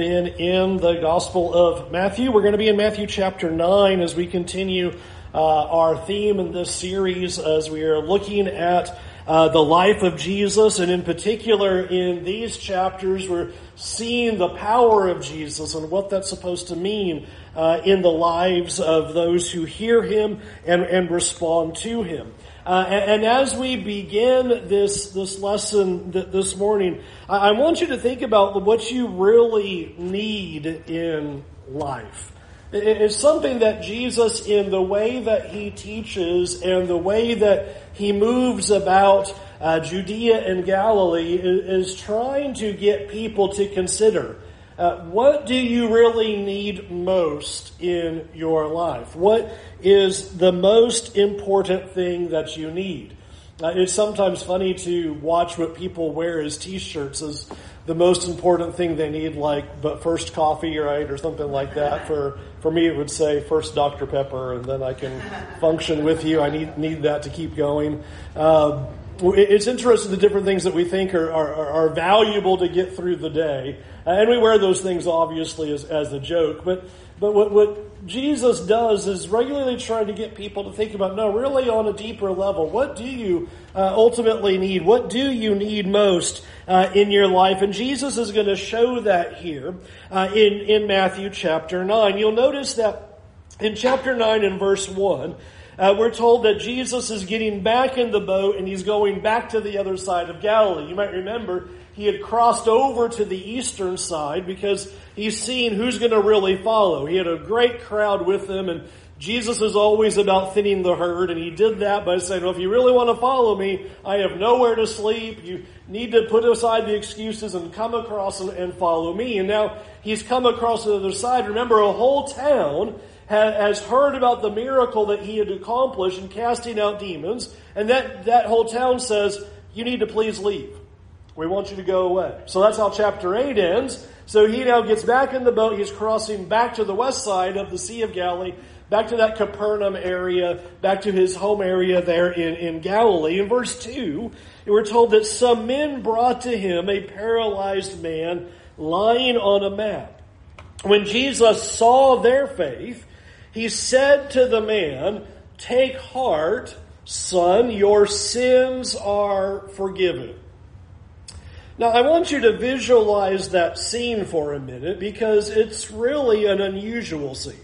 been in the Gospel of Matthew. We're going to be in Matthew chapter 9 as we continue uh, our theme in this series as we are looking at uh, the life of Jesus. And in particular, in these chapters, we're seeing the power of Jesus and what that's supposed to mean uh, in the lives of those who hear him and, and respond to him. Uh, and, and, as we begin this this lesson th- this morning, I, I want you to think about what you really need in life. It's something that Jesus, in the way that he teaches and the way that he moves about uh, Judea and Galilee, is, is, trying to get people to consider. Uh, what do you really need most in your life? What is the most important thing that you need? Uh, it's sometimes funny to watch what people wear as t-shirts as the most important thing they need, like but first coffee, right, or something like that. For for me, it would say first Dr Pepper, and then I can function with you. I need need that to keep going. Um, it's interesting the different things that we think are, are, are valuable to get through the day. Uh, and we wear those things obviously as, as a joke. But, but what, what Jesus does is regularly try to get people to think about, no, really on a deeper level, what do you uh, ultimately need? What do you need most uh, in your life? And Jesus is going to show that here uh, in, in Matthew chapter 9. You'll notice that in chapter 9 and verse 1, uh, we're told that Jesus is getting back in the boat and he's going back to the other side of Galilee. You might remember he had crossed over to the eastern side because he's seen who's going to really follow. He had a great crowd with him and Jesus is always about thinning the herd, and he did that by saying, well, if you really want to follow me, I have nowhere to sleep. You need to put aside the excuses and come across and, and follow me. And now he's come across the other side. Remember, a whole town has heard about the miracle that he had accomplished in casting out demons, and that, that whole town says, You need to please leave. We want you to go away. So that's how chapter 8 ends. So he now gets back in the boat. He's crossing back to the west side of the Sea of Galilee, back to that Capernaum area, back to his home area there in, in Galilee. In verse 2, we're told that some men brought to him a paralyzed man lying on a mat. When Jesus saw their faith, he said to the man, Take heart, son, your sins are forgiven. Now, I want you to visualize that scene for a minute because it's really an unusual scene.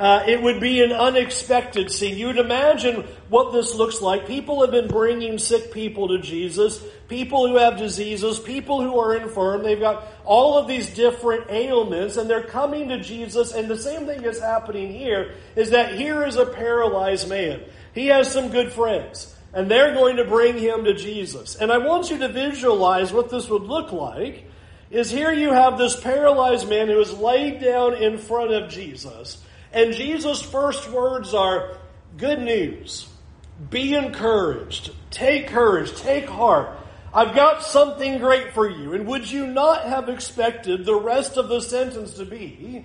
Uh, it would be an unexpected scene. You'd imagine what this looks like. People have been bringing sick people to Jesus, people who have diseases, people who are infirm. They've got all of these different ailments, and they're coming to Jesus. And the same thing is happening here is that here is a paralyzed man. He has some good friends, and they're going to bring him to Jesus. And I want you to visualize what this would look like. Is here you have this paralyzed man who is laid down in front of Jesus. And Jesus' first words are good news. Be encouraged. Take courage. Take heart. I've got something great for you. And would you not have expected the rest of the sentence to be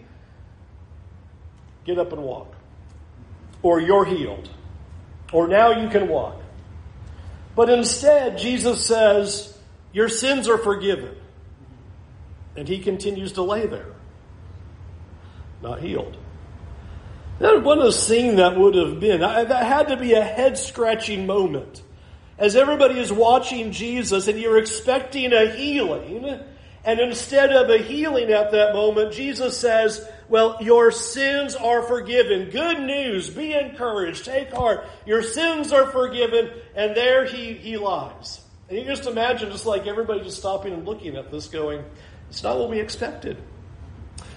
get up and walk? Or you're healed. Or now you can walk. But instead, Jesus says, Your sins are forgiven. And he continues to lay there, not healed. That what a scene that would have been. That had to be a head scratching moment. As everybody is watching Jesus and you're expecting a healing, and instead of a healing at that moment, Jesus says, Well, your sins are forgiven. Good news. Be encouraged. Take heart. Your sins are forgiven. And there he, he lies. And you just imagine just like everybody just stopping and looking at this going, It's not what we expected.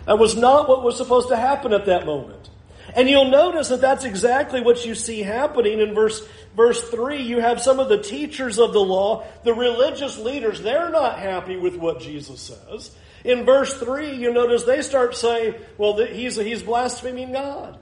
That was not what was supposed to happen at that moment. And you'll notice that that's exactly what you see happening in verse, verse 3. You have some of the teachers of the law, the religious leaders, they're not happy with what Jesus says. In verse 3, you notice they start saying, well, he's, he's blaspheming God.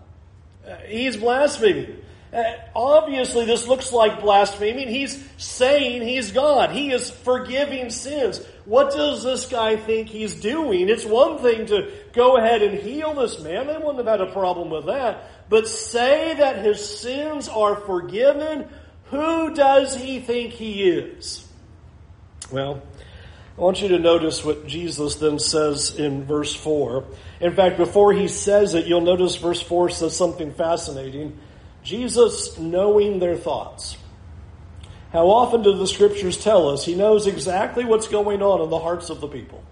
Uh, he's blaspheming. Uh, obviously, this looks like blaspheming. He's saying he's God. He is forgiving sins. What does this guy think he's doing? It's one thing to go ahead and heal this man. They wouldn't have had a problem with that. But say that his sins are forgiven. Who does he think he is? Well, I want you to notice what Jesus then says in verse 4. In fact, before he says it, you'll notice verse 4 says something fascinating. Jesus knowing their thoughts. How often do the scriptures tell us he knows exactly what's going on in the hearts of the people?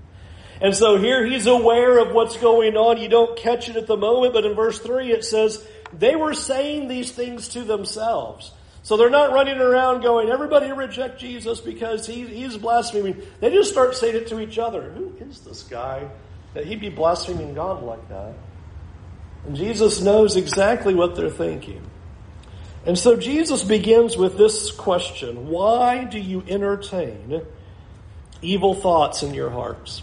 And so here he's aware of what's going on. You don't catch it at the moment, but in verse 3 it says, they were saying these things to themselves. So they're not running around going, everybody reject Jesus because he, he's blaspheming. They just start saying it to each other. Who is this guy that he'd be blaspheming God like that? And Jesus knows exactly what they're thinking. And so Jesus begins with this question Why do you entertain evil thoughts in your hearts?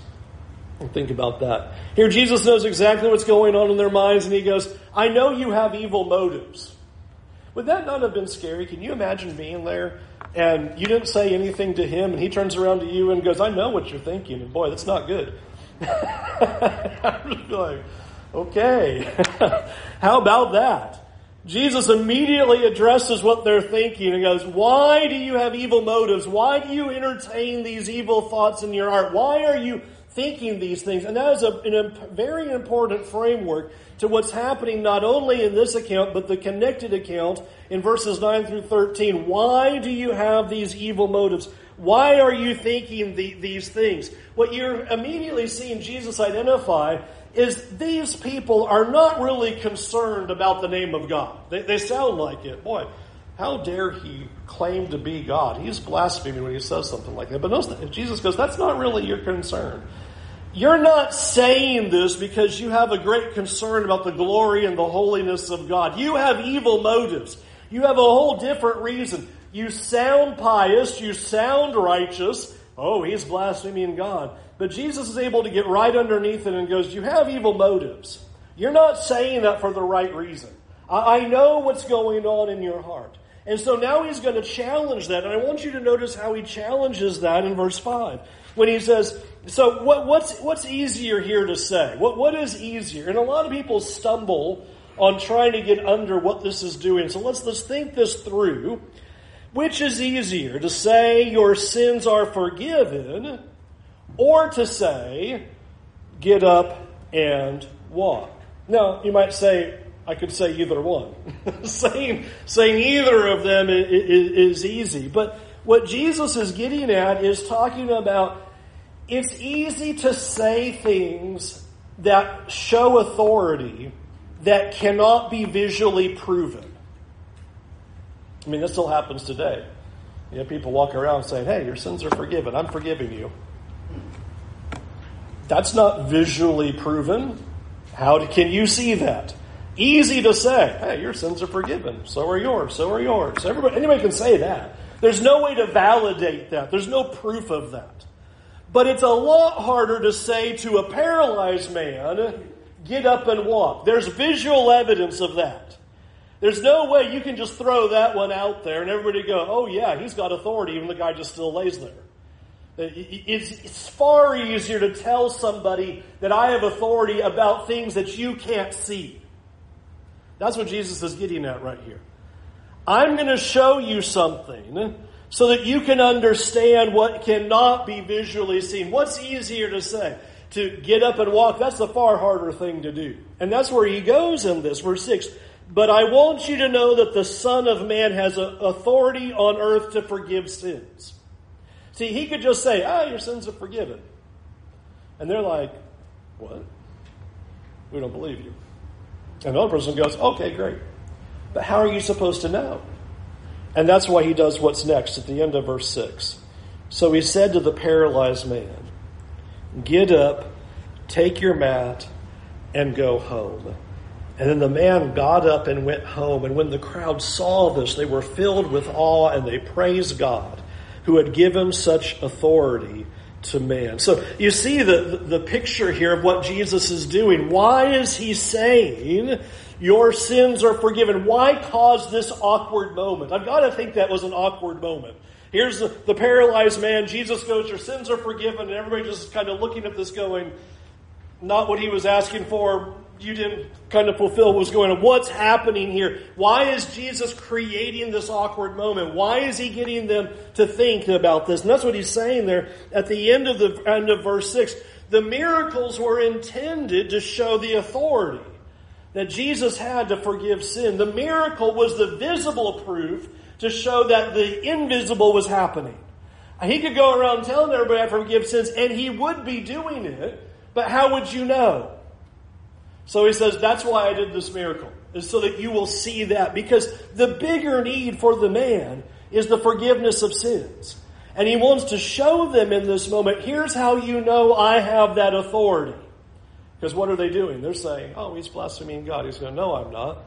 And think about that. Here, Jesus knows exactly what's going on in their minds, and he goes, I know you have evil motives. Would that not have been scary? Can you imagine being there and you didn't say anything to him and he turns around to you and goes, I know what you're thinking. And boy, that's not good. I'm just like, okay. How about that? Jesus immediately addresses what they're thinking and goes, Why do you have evil motives? Why do you entertain these evil thoughts in your heart? Why are you thinking these things? And that is a, a very important framework to what's happening not only in this account, but the connected account in verses 9 through 13. Why do you have these evil motives? Why are you thinking the, these things? What you're immediately seeing Jesus identify is these people are not really concerned about the name of God. They, they sound like it. Boy, how dare he claim to be God? He's blaspheming when he says something like that. But notice that Jesus goes, that's not really your concern. You're not saying this because you have a great concern about the glory and the holiness of God. You have evil motives. You have a whole different reason. You sound pious, you sound righteous. Oh, he's blaspheming God. But Jesus is able to get right underneath it and goes, You have evil motives. You're not saying that for the right reason. I know what's going on in your heart. And so now he's going to challenge that. And I want you to notice how he challenges that in verse 5 when he says, so what, what's, what's easier here to say? What, what is easier? And a lot of people stumble on trying to get under what this is doing. So let's, let's think this through. Which is easier, to say your sins are forgiven, or to say, get up and walk? Now, you might say, I could say either one. saying, saying either of them is, is easy. But what Jesus is getting at is talking about it's easy to say things that show authority that cannot be visually proven. I mean, this still happens today. You know, people walk around saying, hey, your sins are forgiven. I'm forgiving you. That's not visually proven. How can you see that? Easy to say, hey, your sins are forgiven. So are yours. So are yours. Everybody, anybody can say that. There's no way to validate that. There's no proof of that. But it's a lot harder to say to a paralyzed man, get up and walk. There's visual evidence of that. There's no way you can just throw that one out there and everybody go, oh yeah, he's got authority, even the guy just still lays there. Uh, it's, far easier to tell somebody that I have authority about things that you can't see. That's what Jesus is getting at right here. I'm going to show you something so that you can understand what cannot be visually seen. What's easier to say? To get up and walk, that's the far harder thing to do. And that's where he goes in this, verse 6. But I want you to know that the Son of Man has authority on earth to forgive sins. See, he could just say, ah, your sins are forgiven. And they're like, what? We don't believe you. And the other person goes, okay, great. But how are you supposed to know? And that's why he does what's next at the end of verse 6. So he said to the paralyzed man, Get up, take your mat, and go home. And then the man got up and went home. And when the crowd saw this, they were filled with awe and they praised God who had given such authority to man. So you see the, the picture here of what Jesus is doing. Why is he saying your sins are forgiven. Why cause this awkward moment? I've got to think that was an awkward moment. Here's the, the paralyzed man. Jesus goes, Your sins are forgiven. And everybody just kind of looking at this going, not what he was asking for. You didn't kind of fulfill what was going on. What's happening here? Why is Jesus creating this awkward moment? Why is he getting them to think about this? And that's what he's saying there at the end of the end of verse six. The miracles were intended to show the authority that Jesus had to forgive sin. The miracle was the visible proof to show that the invisible was happening. He could go around telling everybody I forgive sins, and he would be doing it, but how would you know? So he says, That's why I did this miracle, is so that you will see that. Because the bigger need for the man is the forgiveness of sins. And he wants to show them in this moment, here's how you know I have that authority. Because what are they doing? They're saying, oh, he's blaspheming God. He's going, no, I'm not.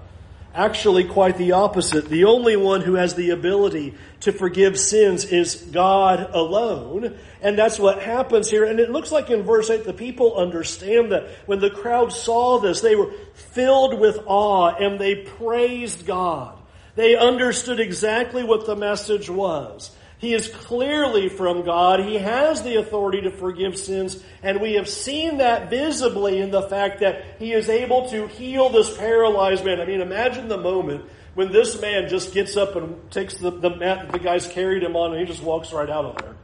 Actually, quite the opposite. The only one who has the ability to forgive sins is God alone. And that's what happens here. And it looks like in verse 8, the people understand that. When the crowd saw this, they were filled with awe and they praised God. They understood exactly what the message was. He is clearly from God. He has the authority to forgive sins, and we have seen that visibly in the fact that he is able to heal this paralyzed man. I mean, imagine the moment when this man just gets up and takes the, the mat that the guys carried him on and he just walks right out of there.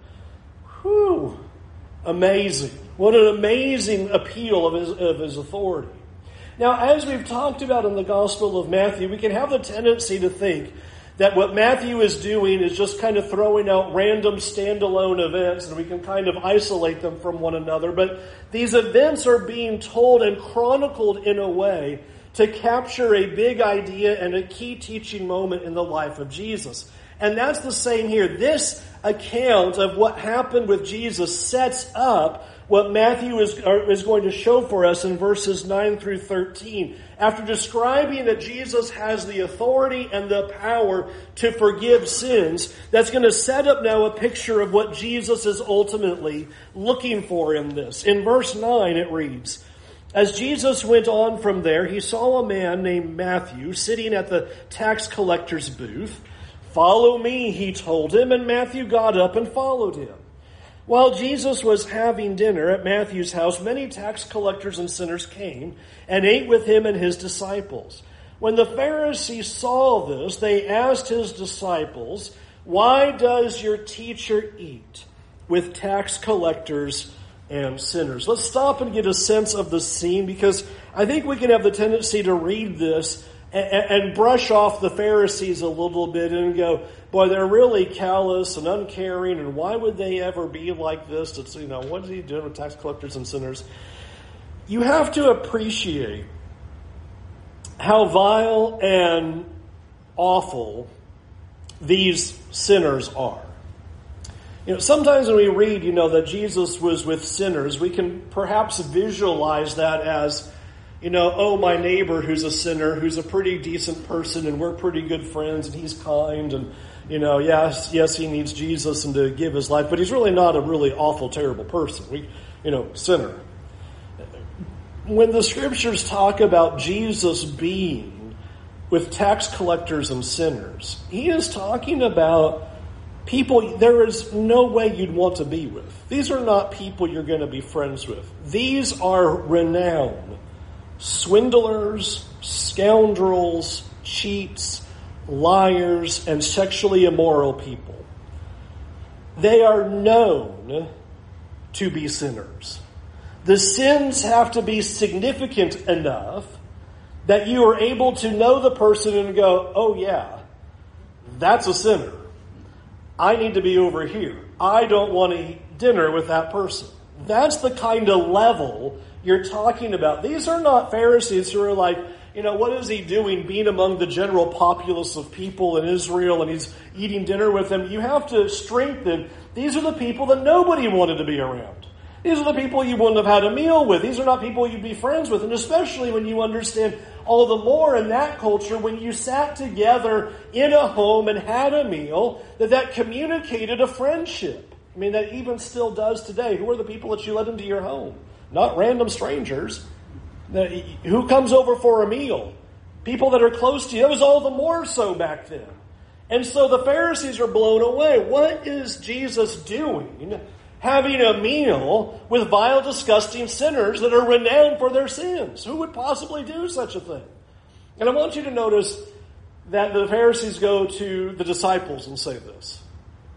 Whew. Amazing. What an amazing appeal of his, of his authority. Now, as we've talked about in the Gospel of Matthew, we can have the tendency to think that what Matthew is doing is just kind of throwing out random standalone events and we can kind of isolate them from one another. But these events are being told and chronicled in a way to capture a big idea and a key teaching moment in the life of Jesus. And that's the same here. This account of what happened with Jesus sets up what Matthew is, is going to show for us in verses 9 through 13. After describing that Jesus has the authority and the power to forgive sins, that's going to set up now a picture of what Jesus is ultimately looking for in this. In verse 9 it reads, as Jesus went on from there, he saw a man named Matthew sitting at the tax collector's booth. Follow me, he told him, and Matthew got up and followed him. While Jesus was having dinner at Matthew's house, many tax collectors and sinners came and ate with him and his disciples. When the Pharisees saw this, they asked his disciples, Why does your teacher eat with tax collectors and sinners? Let's stop and get a sense of the scene because I think we can have the tendency to read this and, brush off the Pharisees a little bit and go, boy, they're really callous and uncaring, and why would they ever be like this? It's, you know, what is he doing with tax collectors and sinners? You have to appreciate how vile and awful these sinners are. You know, sometimes when we read, you know, that Jesus was with sinners, we can perhaps visualize that as you know, oh, my neighbor who's a sinner, who's a pretty decent person, and we're pretty good friends, and he's kind, and, you know, yes, yes, he needs Jesus and to give his life, but he's really not a really awful, terrible person. We, you know, sinner. When the scriptures talk about Jesus being with tax collectors and sinners, he is talking about people there is no way you'd want to be with. These are not people you're going to be friends with. These are renowned swindlers, scoundrels, cheats, liars, and sexually immoral people. They are known to be sinners. The sins have to be significant enough that you are able to know the person and go, oh yeah, that's a sinner. I need to be over here. I don't want to eat dinner with that person. That's the kind of level you're talking about. These are not Pharisees who are like, you know, what is he doing being among the general populace of people in Israel and he's eating dinner with them? You have to strengthen. These are the people that nobody wanted to be around. These are the people you wouldn't have had a meal with. These are not people you'd be friends with. And especially when you understand all the more in that culture, when you sat together in a home and had a meal, that that communicated a friendship. I mean, that even still does today. Who are the people that you let into your home? Not random strangers. Who comes over for a meal? People that are close to you. It was all the more so back then. And so the Pharisees are blown away. What is Jesus doing having a meal with vile, disgusting sinners that are renowned for their sins. Who would possibly do such a thing? And I want you to notice that the Pharisees go to the disciples and say this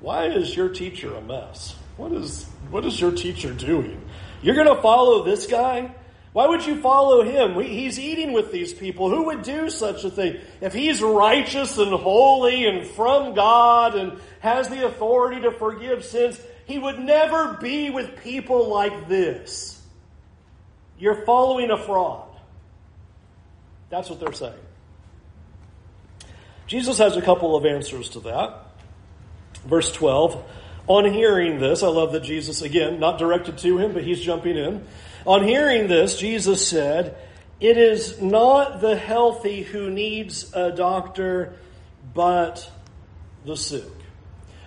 Why is your teacher a mess? What is, what is your teacher doing? You're going to follow this guy? Why would you follow him? He's eating with these people. Who would do such a thing? If he's righteous and holy and from God and has the authority to forgive sins, he would never be with people like this. You're following a fraud. That's what they're saying. Jesus has a couple of answers to that. Verse 12 On hearing this, I love that Jesus, again, not directed to him, but he's jumping in. On hearing this, Jesus said, It is not the healthy who needs a doctor, but the sick.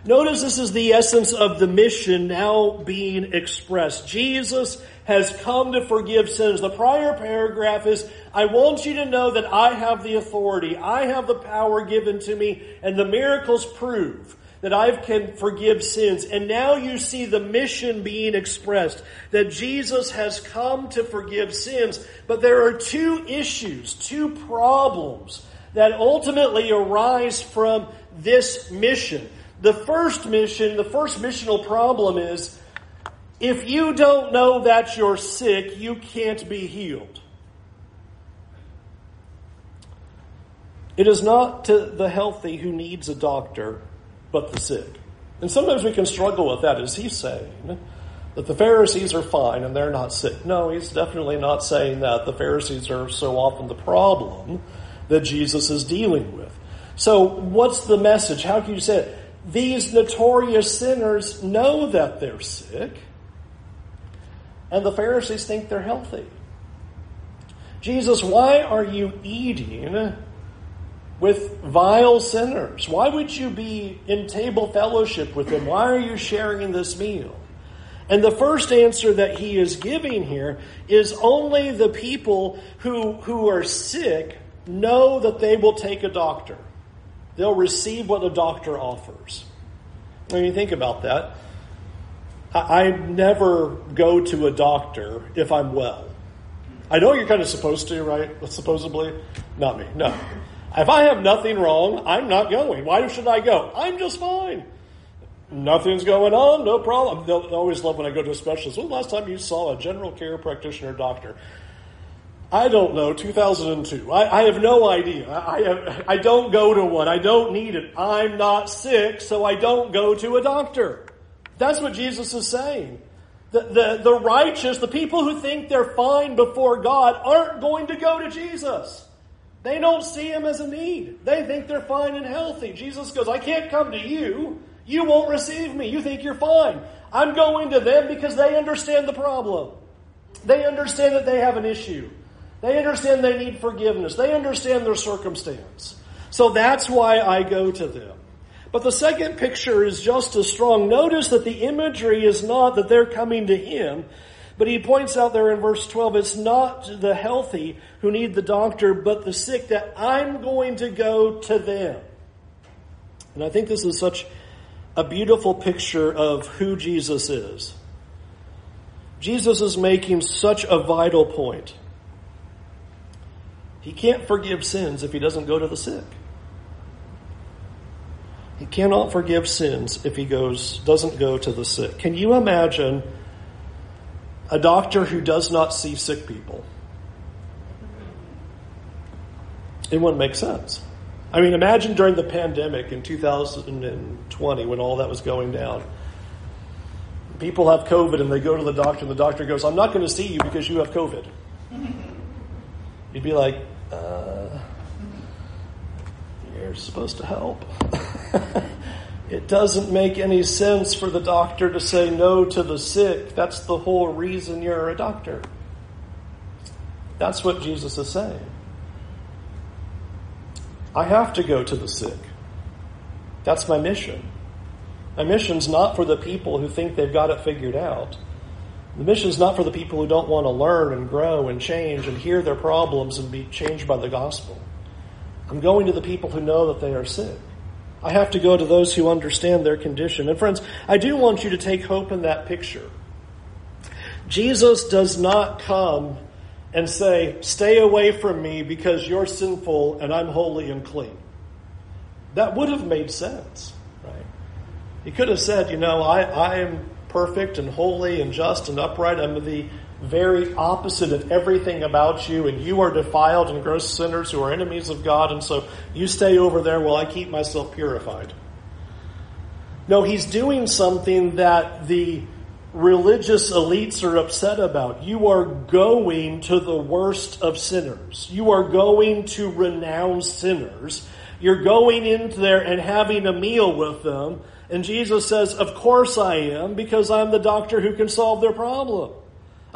Notice this is the essence of the mission now being expressed. Jesus has come to forgive sins. The prior paragraph is, I want you to know that I have the authority. I have the power given to me, and the miracles prove that I can forgive sins. And now you see the mission being expressed that Jesus has come to forgive sins. But there are two issues, two problems that ultimately arise from this mission. The first mission, the first missional problem is if you don't know that you're sick, you can't be healed. It is not to the healthy who needs a doctor, but the sick. And sometimes we can struggle with that. Is he saying that the Pharisees are fine and they're not sick? No, he's definitely not saying that. The Pharisees are so often the problem that Jesus is dealing with. So, what's the message? How can you say it? These notorious sinners know that they're sick, and the Pharisees think they're healthy. Jesus, why are you eating with vile sinners? Why would you be in table fellowship with them? Why are you sharing this meal? And the first answer that he is giving here is only the people who, who are sick know that they will take a doctor they'll receive what the doctor offers. When you think about that, I never go to a doctor if I'm well. I know you're kind of supposed to, right? Supposedly. Not me. No. If I have nothing wrong, I'm not going. Why should I go? I'm just fine. Nothing's going on, no problem. They'll, always love when I go to a specialist. When the last time you saw a general care practitioner doctor? I don't know, 2002. I, I have no idea. I, I don't go to one. I don't need it. I'm not sick, so I don't go to a doctor. That's what Jesus is saying. The, the, the righteous, the people who think they're fine before God, aren't going to go to Jesus. They don't see him as a need. They think they're fine and healthy. Jesus goes, I can't come to you. You won't receive me. You think you're fine. I'm going to them because they understand the problem. They understand that they have an issue. They understand they need forgiveness. They understand their circumstance. So that's why I go to them. But the second picture is just as strong. Notice that the imagery is not that they're coming to him, but he points out there in verse 12, it's not the healthy who need the doctor, but the sick, that I'm going to go to them. And I think this is such a beautiful picture of who Jesus is. Jesus is making such a vital point. He can't forgive sins if he doesn't go to the sick. He cannot forgive sins if he goes doesn't go to the sick. Can you imagine a doctor who does not see sick people? It wouldn't make sense. I mean, imagine during the pandemic in 2020 when all that was going down. People have COVID and they go to the doctor, and the doctor goes, I'm not going to see you because you have COVID. You'd be like, uh, you're supposed to help. it doesn't make any sense for the doctor to say no to the sick. That's the whole reason you're a doctor. That's what Jesus is saying. I have to go to the sick. That's my mission. My mission's not for the people who think they've got it figured out. The mission is not for the people who don't want to learn and grow and change and hear their problems and be changed by the gospel. I'm going to the people who know that they are sick. I have to go to those who understand their condition. And friends, I do want you to take hope in that picture. Jesus does not come and say, Stay away from me because you're sinful and I'm holy and clean. That would have made sense, right? He could have said, You know, I, I am perfect and holy and just and upright. I'm the very opposite of everything about you, and you are defiled and gross sinners who are enemies of God, and so you stay over there while I keep myself purified. No, he's doing something that the religious elites are upset about. You are going to the worst of sinners. You are going to renounce sinners. You're going into there and having a meal with them. And Jesus says, Of course I am, because I'm the doctor who can solve their problem.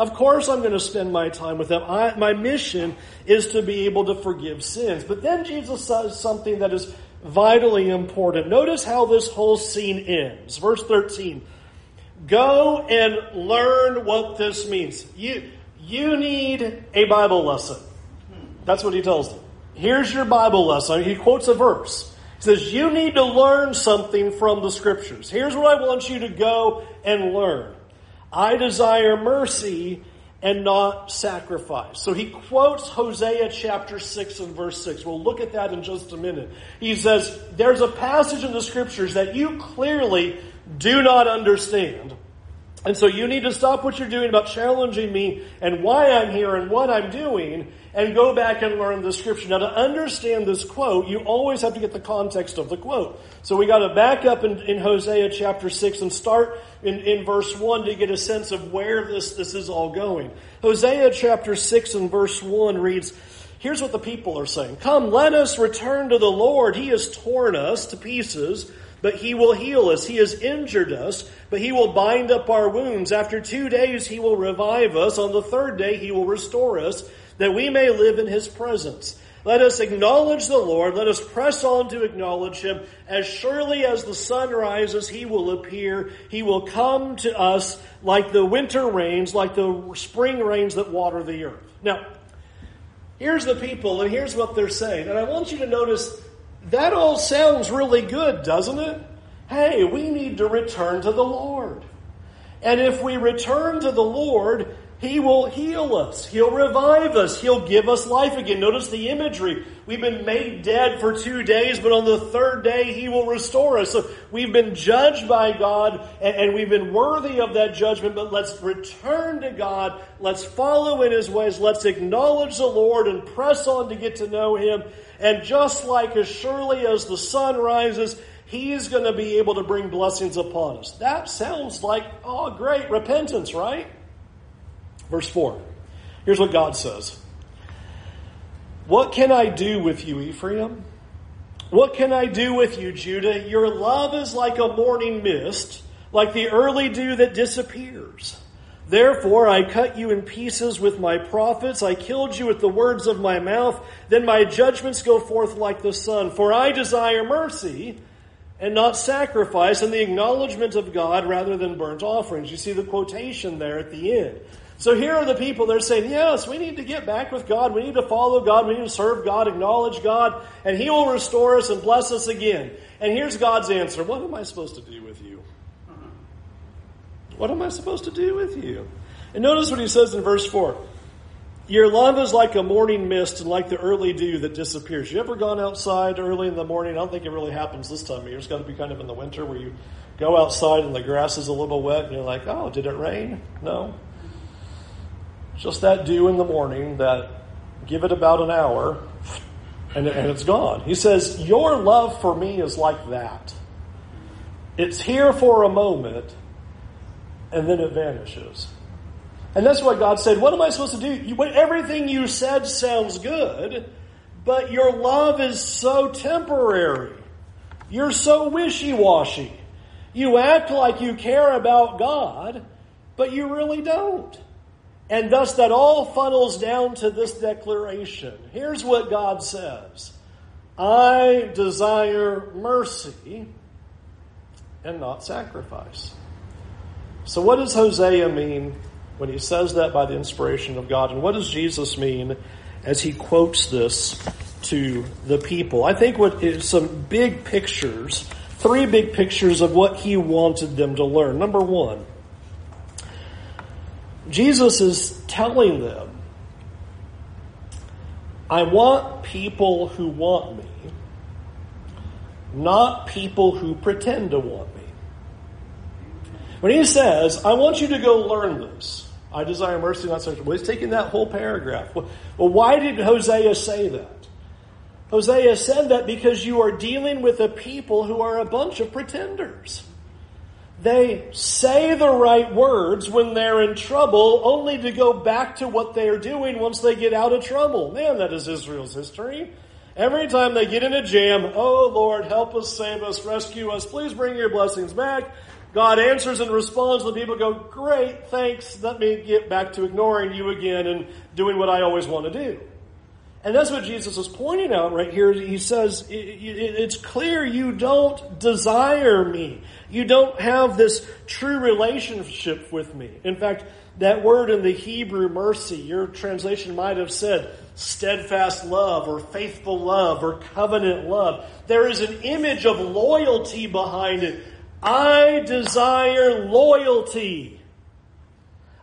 Of course, I'm going to spend my time with them. I, my mission is to be able to forgive sins. But then Jesus says something that is vitally important. Notice how this whole scene ends. Verse 13. Go and learn what this means. You, you need a Bible lesson. That's what he tells them. Here's your Bible lesson. He quotes a verse. He says, You need to learn something from the scriptures. Here's what I want you to go and learn. I desire mercy and not sacrifice. So he quotes Hosea chapter 6 and verse 6. We'll look at that in just a minute. He says, There's a passage in the scriptures that you clearly do not understand. And so you need to stop what you're doing about challenging me and why I'm here and what I'm doing and go back and learn the scripture. Now, to understand this quote, you always have to get the context of the quote. So we got to back up in, in Hosea chapter 6 and start in, in verse 1 to get a sense of where this, this is all going. Hosea chapter 6 and verse 1 reads, Here's what the people are saying. Come, let us return to the Lord. He has torn us to pieces, but he will heal us. He has injured us, but he will bind up our wounds. After two days, he will revive us. On the third day, he will restore us that we may live in his presence. Let us acknowledge the Lord. Let us press on to acknowledge him. As surely as the sun rises, he will appear. He will come to us like the winter rains, like the spring rains that water the earth. Now, here's the people, and here's what they're saying. And I want you to notice that all sounds really good, doesn't it? Hey, we need to return to the Lord. And if we return to the Lord, he will heal us. He'll revive us. He'll give us life again. Notice the imagery. We've been made dead for two days, but on the third day, He will restore us. So we've been judged by God, and, we've been worthy of that judgment, but let's return to God. Let's follow in His ways. Let's acknowledge the Lord and press on to get to know Him. And just like as surely as the sun rises, He's going to be able to bring blessings upon us. That sounds like, oh, great, repentance, right? Verse 4. Here's what God says What can I do with you, Ephraim? What can I do with you, Judah? Your love is like a morning mist, like the early dew that disappears. Therefore, I cut you in pieces with my prophets. I killed you with the words of my mouth. Then my judgments go forth like the sun. For I desire mercy and not sacrifice and the acknowledgement of God rather than burnt offerings. You see the quotation there at the end. So here are the people, they're saying, yes, we need to get back with God. We need to follow God. We need to serve God, acknowledge God, and He will restore us and bless us again. And here's God's answer What am I supposed to do with you? What am I supposed to do with you? And notice what He says in verse 4. Your love is like a morning mist and like the early dew that disappears. You ever gone outside early in the morning? I don't think it really happens this time of year. It's got to be kind of in the winter where you go outside and the grass is a little wet and you're like, oh, did it rain? No. Just that dew in the morning that give it about an hour and, and it's gone. He says, Your love for me is like that. It's here for a moment and then it vanishes. And that's why God said. What am I supposed to do? You, everything you said sounds good, but your love is so temporary. You're so wishy washy. You act like you care about God, but you really don't. And thus, that all funnels down to this declaration. Here's what God says I desire mercy and not sacrifice. So, what does Hosea mean when he says that by the inspiration of God? And what does Jesus mean as he quotes this to the people. I think what is some big pictures, three big pictures of what he wanted them to learn. Number one, Jesus is telling them, I want people who want me, not people who pretend to want me. When he says, I want you to go learn this, I desire mercy, not such. Well, he's taking that whole paragraph. Well, why did Hosea say that? Hosea said that because you are dealing with a people who are a bunch of pretenders. They say the right words when they're in trouble, only to go back to what they're doing once they get out of trouble. Man, that is Israel's history. Every time they get in a jam, oh Lord, help us, save us, rescue us, please bring your blessings back. God answers and responds, the people go, great, thanks, let me get back to ignoring you again and doing what I always want to do. And that's what Jesus is pointing out right here. He says, it's clear you don't desire me. You don't have this true relationship with me. In fact, that word in the Hebrew mercy, your translation might have said steadfast love or faithful love or covenant love. There is an image of loyalty behind it. I desire loyalty.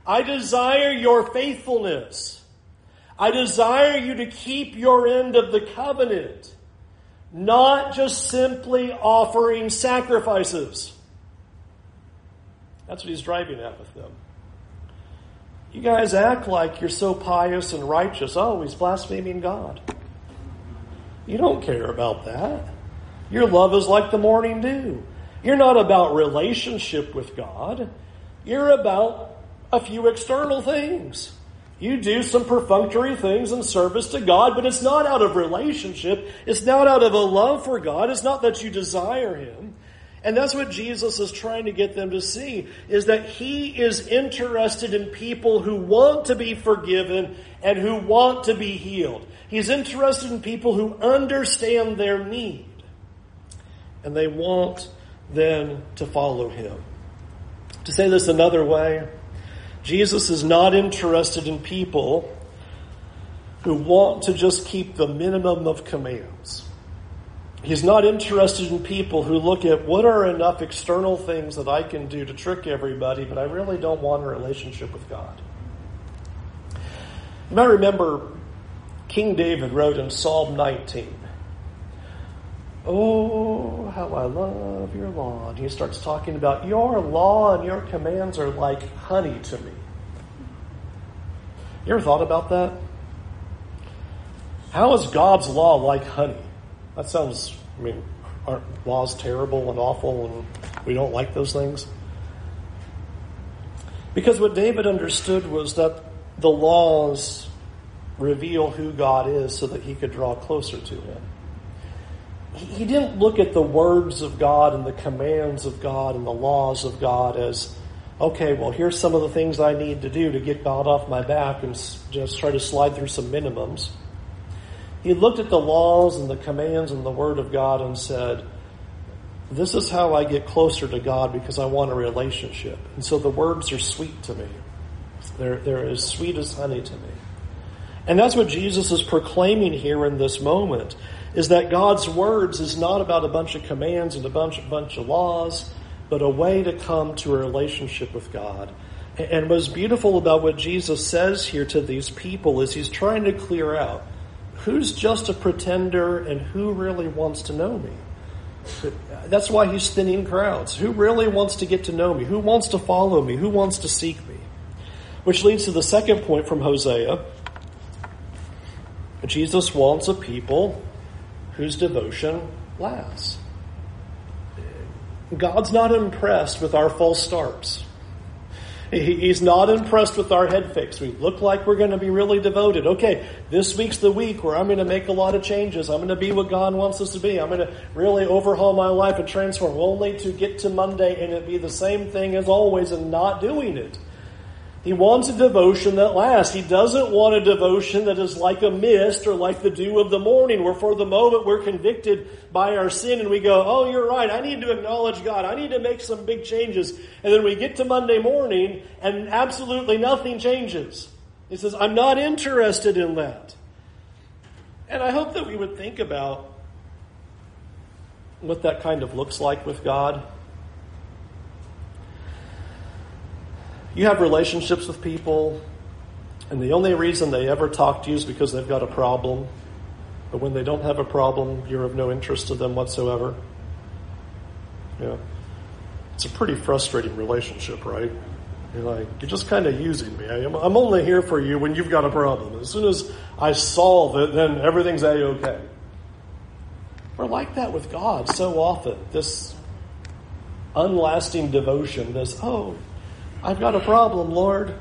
I desire your faithfulness. I desire you to keep your end of the covenant, not just simply offering sacrifices. That's what he's driving at with them. You guys act like you're so pious and righteous. Oh, he's blaspheming God. You don't care about that. Your love is like the morning dew. You're not about relationship with God. You're about a few external things. You do some perfunctory things in service to God, but it's not out of relationship. It's not out of a love for God. It's not that you desire Him. And that's what Jesus is trying to get them to see, is that He is interested in people who want to be forgiven and who want to be healed. He's interested in people who understand their need. And they want then to follow Him. To say this another way, Jesus is not interested in people who want to just keep the minimum of commands. He's not interested in people who look at what are enough external things that I can do to trick everybody, but I really don't want a relationship with God. You might remember King David wrote in Psalm 19, Oh, how I love your law. And he starts talking about your law and your commands are like honey to me. You ever thought about that? How is God's law like honey? That sounds, I mean, aren't laws terrible and awful and we don't like those things? Because what David understood was that the laws reveal who God is so that he could draw closer to him he didn't look at the words of God and the commands of God and the laws of God as, okay, well, here's some of the things I need to do to get God off my back and just try to slide through some minimums. He looked at the laws and the commands and the Word of God and said, this is how I get closer to God because I want a relationship. And so the words are sweet to me. They're, they're as sweet as honey to me. And that's what Jesus is proclaiming here in this moment is that God's words is not about a bunch of commands and a bunch, a bunch of laws, but a way to come to a relationship with God. And what's beautiful about what Jesus says here to these people is he's trying to clear out who's just a pretender and who really wants to know me. That's why he's thinning crowds. Who really wants to get to know me? Who wants to follow me? Who wants to seek me? Which leads to the second point from Hosea. Jesus wants a people whose devotion lasts. God's not impressed with our false starts. He's not impressed with our head fakes. We look like we're going to be really devoted. Okay, this week's the week where I'm going to make a lot of changes. I'm going to be what God wants us to be. I'm going to really overhaul my life and transform, only to get to Monday and it be the same thing as always and not doing it. He wants a devotion that lasts. He doesn't want a devotion that is like a mist or like the dew of the morning, where for the moment we're convicted by our sin and we go, oh, you're right, I need to acknowledge God. I need to make some big changes. And then we get to Monday morning and absolutely nothing changes. He says, I'm not interested in that. And I hope that we would think about what that kind of looks like with God. You have relationships with people, and the only reason they ever talk to you is because they've got a problem. But when they don't have a problem, you're of no interest to them whatsoever. Yeah. It's a pretty frustrating relationship, right? You're like, you're just kind of using me. I'm, I'm only here for you when you've got a problem. As soon as I solve it, then everything's a-okay. We're like that with God so often. This unlasting devotion, this, oh, I've got a problem, Lord.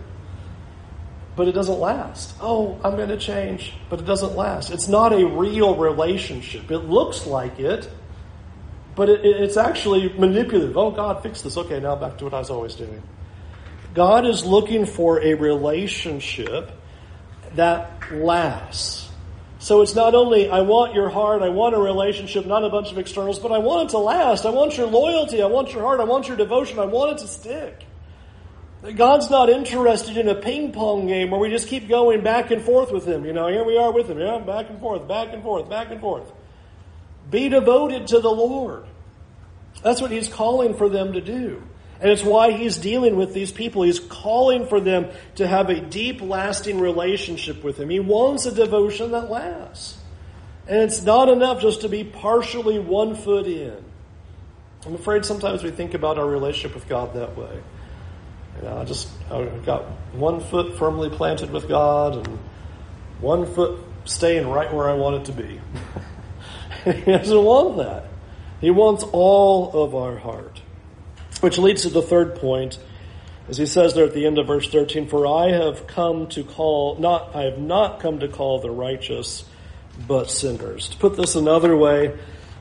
But it doesn't last. Oh, I'm going to change, but it doesn't last. It's not a real relationship. It looks like it, but it, it's actually manipulative. Oh, God, fix this. Okay, now back to what I was always doing. God is looking for a relationship that lasts. So it's not only, I want your heart, I want a relationship, not a bunch of externals, but I want it to last. I want your loyalty, I want your heart, I want your devotion, I want it to stick. God's not interested in a ping pong game where we just keep going back and forth with Him. You know, here we are with Him, yeah, back and forth, back and forth, back and forth. Be devoted to the Lord. That's what He's calling for them to do. And it's why he's dealing with these people. He's calling for them to have a deep, lasting relationship with him. He wants a devotion that lasts. And it's not enough just to be partially one foot in. I'm afraid sometimes we think about our relationship with God that way. You know, I just I've got one foot firmly planted with God and one foot staying right where I want it to be. he doesn't want that. He wants all of our heart. Which leads to the third point, as he says there at the end of verse 13, For I have come to call, not, I have not come to call the righteous, but sinners. To put this another way,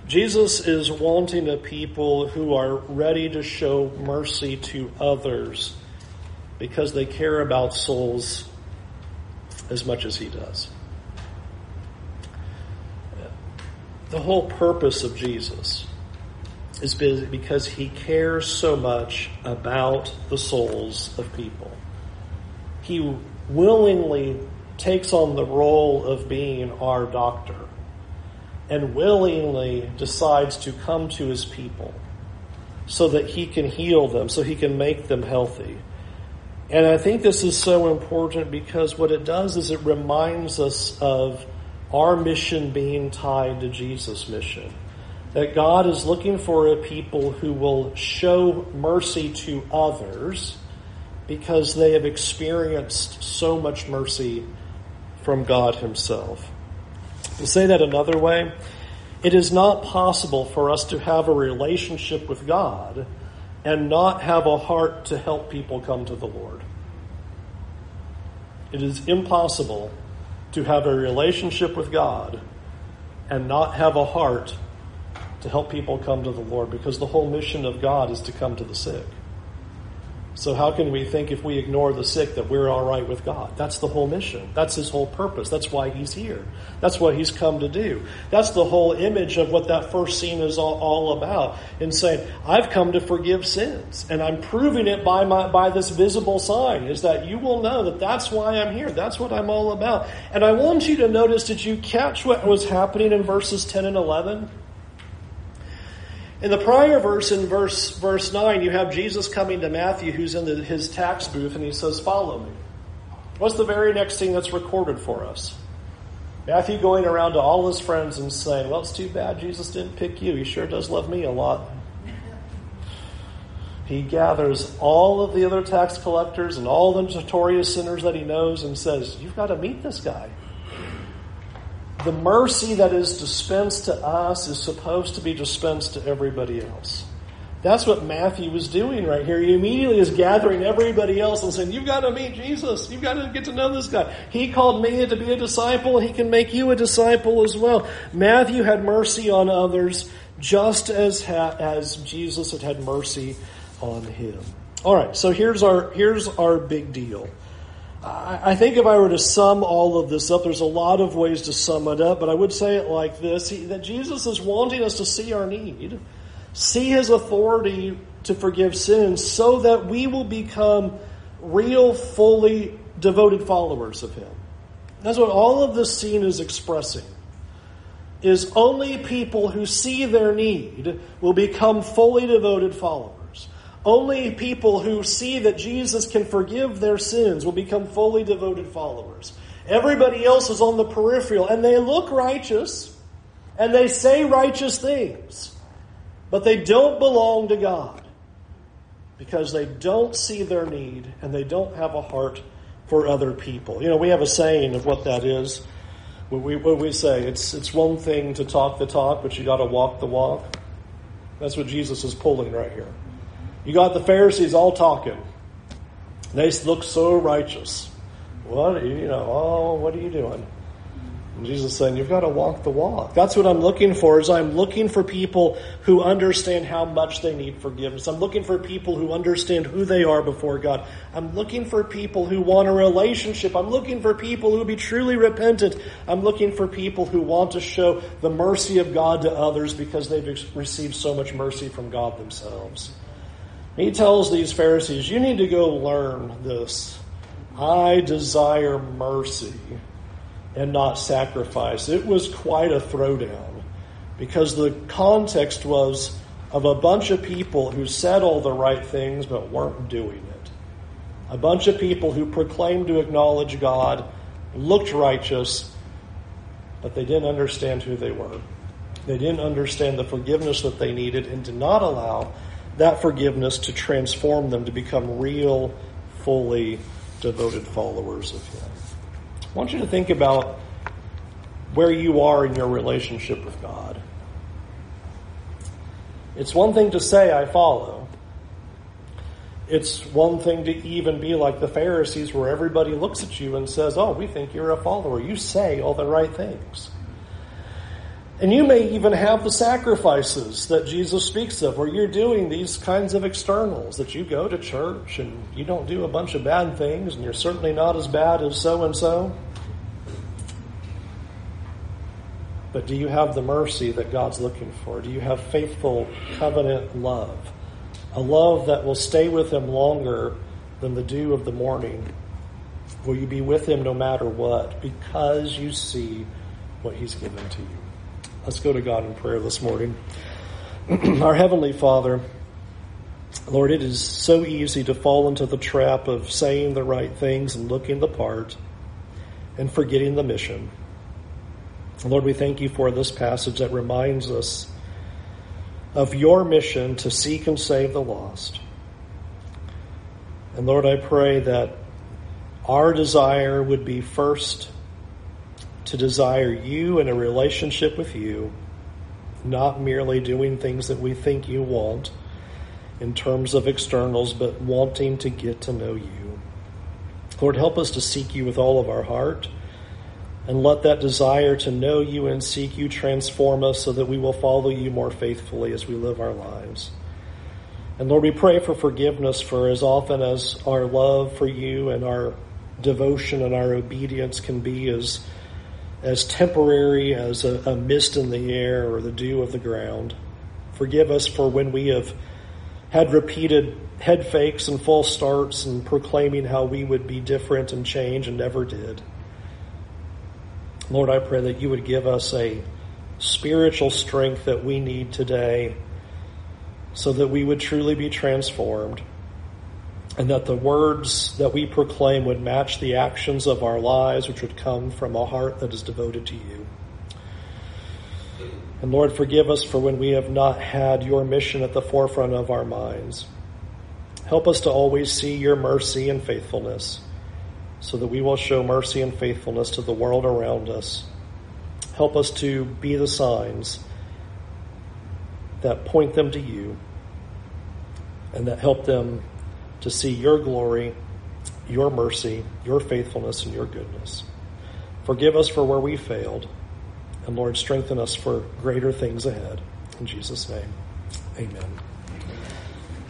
Jesus is wanting a people who are ready to show mercy to others because they care about souls as much as he does. The whole purpose of Jesus is because he cares so much about the souls of people. He willingly takes on the role of being our doctor and willingly decides to come to his people so that he can heal them, so he can make them healthy. And I think this is so important because what it does is it reminds us of our mission being tied to Jesus' mission that God is looking for a people who will show mercy to others because they have experienced so much mercy from God Himself. To say that another way, it is not possible for us to have a relationship with God and not have a heart to help people come to the Lord. It is impossible to have a relationship with God and not have a heart to help people come to the Lord because the whole mission of God is to come to the sick. So how can we think if we ignore the sick that we're all right with God? That's the whole mission. That's his whole purpose. That's why he's here. That's what he's come to do. That's the whole image of what that first scene is all, all about. In saying, I've come to forgive sins. And I'm proving it by my, by this visible sign is that you will know that that's why I'm here. That's what I'm all about. And I want you to notice, did you catch what was happening in verses 10 and 11? In the prior verse, in verse, verse 9, you have Jesus coming to Matthew, who's in the, his tax booth, and he says, Follow me. What's the very next thing that's recorded for us? Matthew going around to all his friends and saying, Well, it's too bad Jesus didn't pick you. He sure does love me a lot. He gathers all of the other tax collectors and all the notorious sinners that he knows and says, You've got to meet this guy the mercy that is dispensed to us is supposed to be dispensed to everybody else. That's what Matthew was doing right here. He immediately is gathering everybody else and saying, You've got to meet Jesus. You've got to get to know this guy. He called me to be a disciple. He can make you a disciple as well. Matthew had mercy on others just as, ha- as Jesus had had mercy on him. All right, so here's our, here's our big deal. I think if I were to sum all of this up, there's a lot of ways to sum it up, but I would say it like this that Jesus is wanting us to see our need, see his authority to forgive sins, so that we will become real, fully devoted followers of him. That's what all of this scene is expressing. is only people who see their need will become fully devoted followers. Only people who see that Jesus can forgive their sins will become fully devoted followers. Everybody else is on the peripheral and they look righteous and they say righteous things, but they don't belong to God because they don't see their need and they don't have a heart for other people. You know, we have a saying of what that is. What we, what we say, it's, it's one thing to talk the talk, but you got to walk the walk. That's what Jesus is pulling right here. You got the Pharisees all talking. They look so righteous. What you know? Oh, what are you doing? And Jesus is saying, You've got to walk the walk. That's what I'm looking for, is I'm looking for people who understand how much they need forgiveness. I'm looking for people who understand who they are before God. I'm looking for people who want a relationship. I'm looking for people who be truly repentant. I'm looking for people who want to show the mercy of God to others because they've received so much mercy from God themselves. He tells these Pharisees, You need to go learn this. I desire mercy and not sacrifice. It was quite a throwdown because the context was of a bunch of people who said all the right things but weren't doing it. A bunch of people who proclaimed to acknowledge God, looked righteous, but they didn't understand who they were. They didn't understand the forgiveness that they needed and did not allow that forgiveness to transform them to become real, fully devoted followers of Him. I want you to think about where you are in your relationship with God. It's one thing to say, I follow. It's one thing to even be like the Pharisees, where everybody looks at you and says, Oh, we think you're a follower. You say all the right things. And you may even have the sacrifices that Jesus speaks of, where you're doing these kinds of externals, that you go to church and you don't do a bunch of bad things, and you're certainly not as bad as so and so. But do you have the mercy that God's looking for? Do you have faithful covenant love? A love that will stay with Him longer than the dew of the morning? Will you be with Him no matter what because you see what He's given to you? Let's go to God in prayer this morning. Our Heavenly Father, Lord, it is so easy to fall into the trap of saying the right things and looking the part and forgetting the mission. Lord, we thank you for this passage that reminds us of your mission to seek and save the lost. And Lord, I pray that our desire would be first to desire you and a relationship with you, not merely doing things that we think you want in terms of externals, but wanting to get to know you. Lord, help us to seek you with all of our heart. And let that desire to know you and seek you transform us so that we will follow you more faithfully as we live our lives. And Lord, we pray for forgiveness for as often as our love for you and our devotion and our obedience can be as as temporary as a, a, mist in the air or the dew of the ground. Forgive us for when we have had repeated head fakes and false starts and proclaiming how we would be different and change and never did. Lord, I pray that you would give us a spiritual strength that we need today so that we would truly be transformed and that the words that we proclaim would match the actions of our lives, which would come from a heart that is devoted to you. And Lord, forgive us for when we have not had your mission at the forefront of our minds. Help us to always see your mercy and faithfulness so that we will show mercy and faithfulness to the world around us. Help us to be the signs that point them to you and that help them to see your glory, your mercy, your faithfulness, and your goodness. Forgive us for where we failed, and Lord, strengthen us for greater things ahead. In Jesus' name, amen.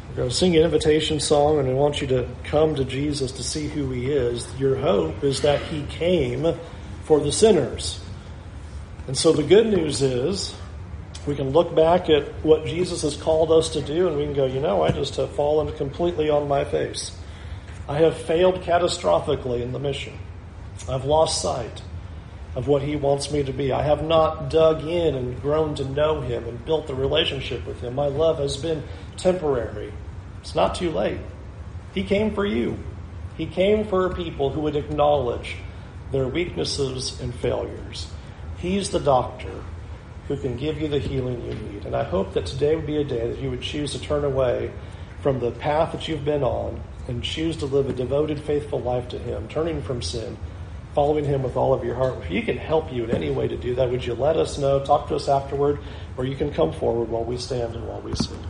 We're going to sing an invitation song, and I want you to come to Jesus to see who he is. Your hope is that he came for the sinners. And so the good news is we can look back at what Jesus has called us to do and we can go, you know, I just have fallen completely on my face. I have failed catastrophically in the mission. I've lost sight. of what He wants me to be. I have not dug in and grown to know Him and built the relationship with Him. My love has been temporary. It's not too late. He came for you. He came for people who would acknowledge their weaknesses and failures. He's the doctor who can give you the healing you need. And I hope that today would be a day that you would choose to turn away from the path that you've been on and choose to live a devoted, faithful life to Him, turning from sin, following Him with all of your heart. If He can help you in any way to do that, would you let us know? Talk to us afterward, or you can come forward while we stand and while we sing.